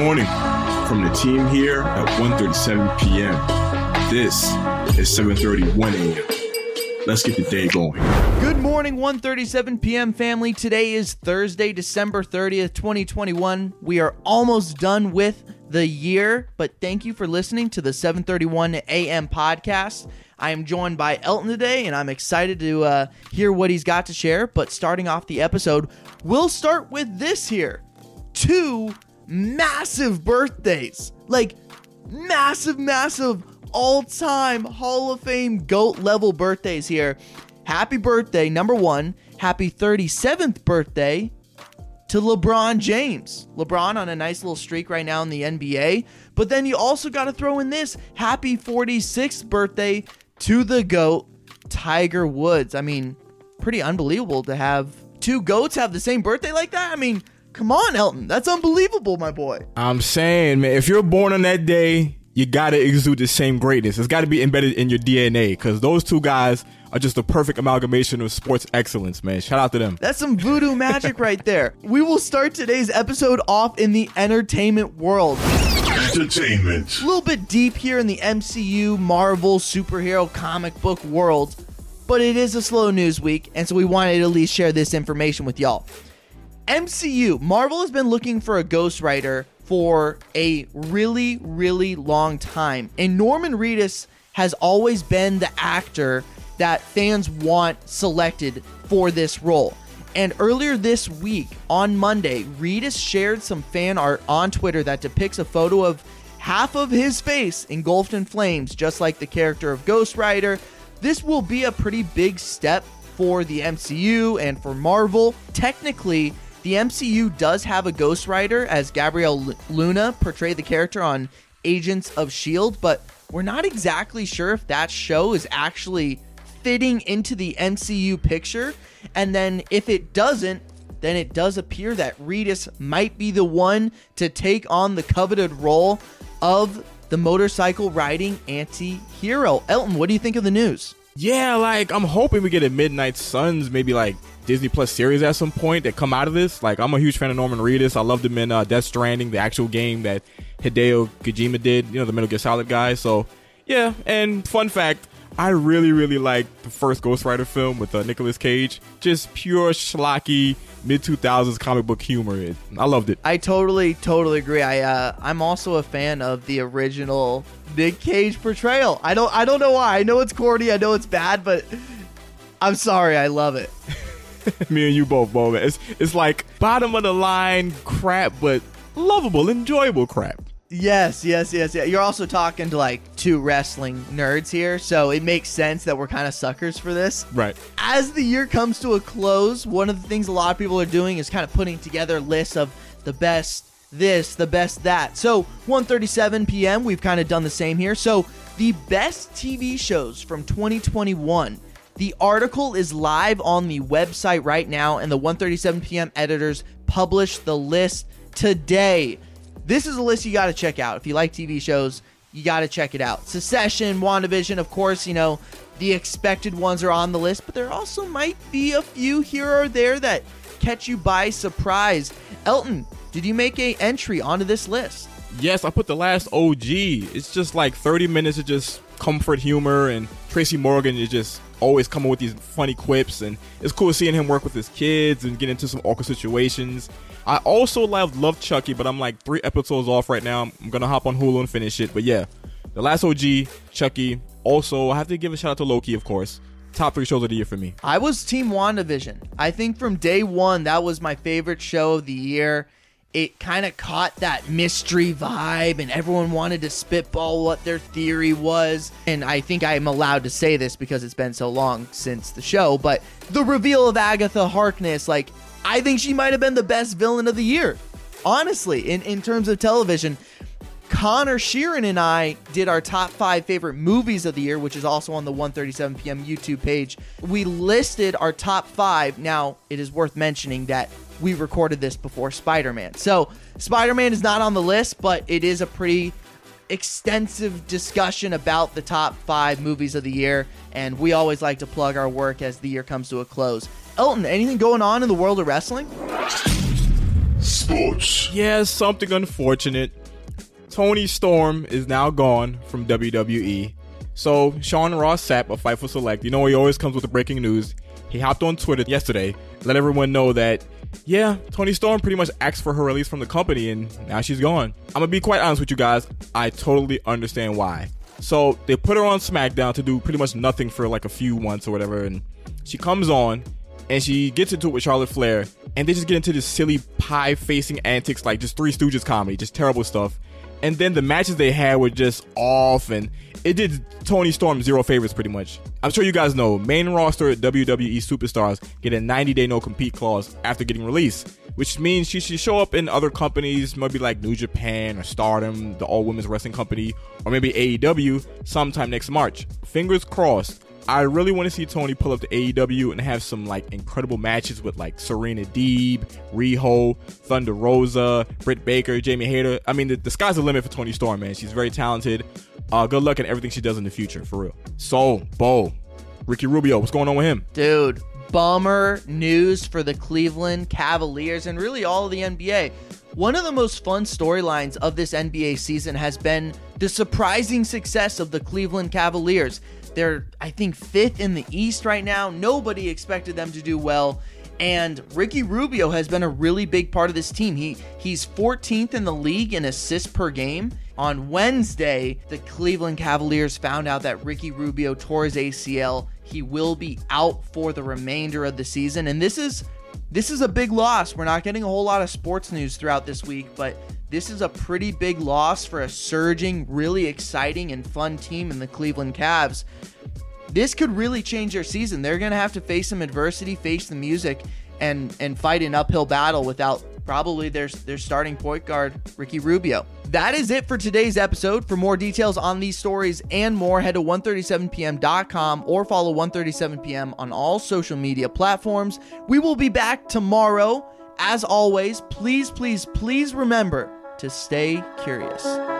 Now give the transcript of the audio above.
morning from the team here at 1.37 p.m. This is 7.31 a.m. Let's get the day going. Good morning, 1:37 p.m. family. Today is Thursday, December 30th, 2021. We are almost done with the year, but thank you for listening to the 731 a.m. podcast. I am joined by Elton today, and I'm excited to uh, hear what he's got to share. But starting off the episode, we'll start with this here two massive birthdays. Like, massive, massive all time Hall of Fame GOAT level birthdays here. Happy birthday, number one. Happy 37th birthday to LeBron James. LeBron on a nice little streak right now in the NBA. But then you also got to throw in this happy 46th birthday to the GOAT, Tiger Woods. I mean, pretty unbelievable to have two GOATs have the same birthday like that. I mean, come on, Elton. That's unbelievable, my boy. I'm saying, man, if you're born on that day, you gotta exude the same greatness. It's gotta be embedded in your DNA because those two guys are just the perfect amalgamation of sports excellence, man. Shout out to them. That's some voodoo magic right there. We will start today's episode off in the entertainment world. Entertainment. A little bit deep here in the MCU, Marvel, superhero comic book world, but it is a slow news week, and so we wanted to at least share this information with y'all. MCU, Marvel has been looking for a Ghost Rider for a really, really long time. And Norman Reedus has always been the actor that fans want selected for this role. And earlier this week, on Monday, Reedus shared some fan art on Twitter that depicts a photo of half of his face engulfed in flames, just like the character of Ghost Rider. This will be a pretty big step for the MCU and for Marvel. Technically, the MCU does have a Ghost Rider as Gabriel Luna portrayed the character on Agents of S.H.I.E.L.D., but we're not exactly sure if that show is actually fitting into the MCU picture. And then if it doesn't, then it does appear that Reedus might be the one to take on the coveted role of the motorcycle riding anti hero. Elton, what do you think of the news? Yeah, like I'm hoping we get a Midnight Suns, maybe like Disney Plus series at some point that come out of this. Like I'm a huge fan of Norman Reedus. I loved him in uh, Death Stranding, the actual game that Hideo Kojima did. You know, the Metal Gear Solid guy. So yeah, and fun fact. I really, really like the first Ghost Rider film with uh, Nicolas Cage. Just pure schlocky mid 2000s comic book humor. I loved it. I totally, totally agree. I, uh, I'm also a fan of the original Nick Cage portrayal. I don't, I don't know why. I know it's corny. I know it's bad, but I'm sorry. I love it. Me and you both, Bo. It's it's like bottom of the line crap, but lovable, enjoyable crap. Yes, yes, yes, yeah. You're also talking to like two wrestling nerds here, so it makes sense that we're kind of suckers for this. Right. As the year comes to a close, one of the things a lot of people are doing is kind of putting together lists of the best this, the best that. So 1:37 p.m. We've kind of done the same here. So the best TV shows from 2021 the article is live on the website right now, and the 1:37 p.m. editors published the list today. This is a list you got to check out if you like TV shows. You got to check it out. Succession, WandaVision, of course, you know the expected ones are on the list, but there also might be a few here or there that catch you by surprise. Elton, did you make a entry onto this list? Yes, I put the last OG. It's just like 30 minutes of just comfort humor, and Tracy Morgan is just always coming with these funny quips, and it's cool seeing him work with his kids and get into some awkward situations. I also love love Chucky, but I'm like three episodes off right now. I'm gonna hop on Hulu and finish it. But yeah, the last OG, Chucky. Also, I have to give a shout out to Loki, of course. Top three shows of the year for me. I was Team WandaVision. I think from day one, that was my favorite show of the year it kind of caught that mystery vibe and everyone wanted to spitball what their theory was. And i think i'm allowed to say this because it's been so long since the show but the reveal of agatha harkness like i think she might have been the best villain of the year. Honestly in, in terms of television Connor Sheeran and I did our top five favorite movies of the year, which is also on the 1:37 p.m. YouTube page. We listed our top five. Now, it is worth mentioning that we recorded this before Spider Man. So, Spider Man is not on the list, but it is a pretty extensive discussion about the top five movies of the year. And we always like to plug our work as the year comes to a close. Elton, anything going on in the world of wrestling? Sports. Yeah, something unfortunate. Toni Storm is now gone from WWE. So Sean Ross Sapp of Fightful Select, you know he always comes with the breaking news. He hopped on Twitter yesterday, let everyone know that yeah, Toni Storm pretty much asked for her release from the company and now she's gone. I'm gonna be quite honest with you guys, I totally understand why. So they put her on SmackDown to do pretty much nothing for like a few months or whatever, and she comes on and she gets into it with Charlotte Flair, and they just get into this silly pie facing antics like just Three Stooges comedy, just terrible stuff. And then the matches they had were just off, and it did Toni Storm zero favors pretty much. I'm sure you guys know main roster WWE superstars get a 90 day no compete clause after getting released, which means she should show up in other companies, maybe like New Japan or Stardom, the all women's wrestling company, or maybe AEW sometime next March. Fingers crossed. I really want to see Toni pull up to AEW and have some like incredible matches with like Serena Deeb, Riho, Thunder Rosa, Britt Baker, Jamie Hayter. I mean, the, the sky's the limit for Toni Storm, man. She's very talented. Uh, good luck in everything she does in the future, for real. So, Bo, Ricky Rubio, what's going on with him? Dude, bummer news for the Cleveland Cavaliers and really all of the NBA. One of the most fun storylines of this NBA season has been the surprising success of the Cleveland Cavaliers. They're, I think, fifth in the East right now. Nobody expected them to do well. And Ricky Rubio has been a really big part of this team. He he's 14th in the league in assists per game. On Wednesday, the Cleveland Cavaliers found out that Ricky Rubio tore his ACL. He will be out for the remainder of the season. And this is this is a big loss. We're not getting a whole lot of sports news throughout this week, but this is a pretty big loss for a surging, really exciting and fun team in the Cleveland Cavs. This could really change their season. They're going to have to face some adversity, face the music, and and fight an uphill battle without probably their their starting point guard Ricky Rubio. That is it for today's episode. For more details on these stories and more, head to 137pm.com or follow 137pm on all social media platforms. We will be back tomorrow. As always, please, please, please remember to stay curious.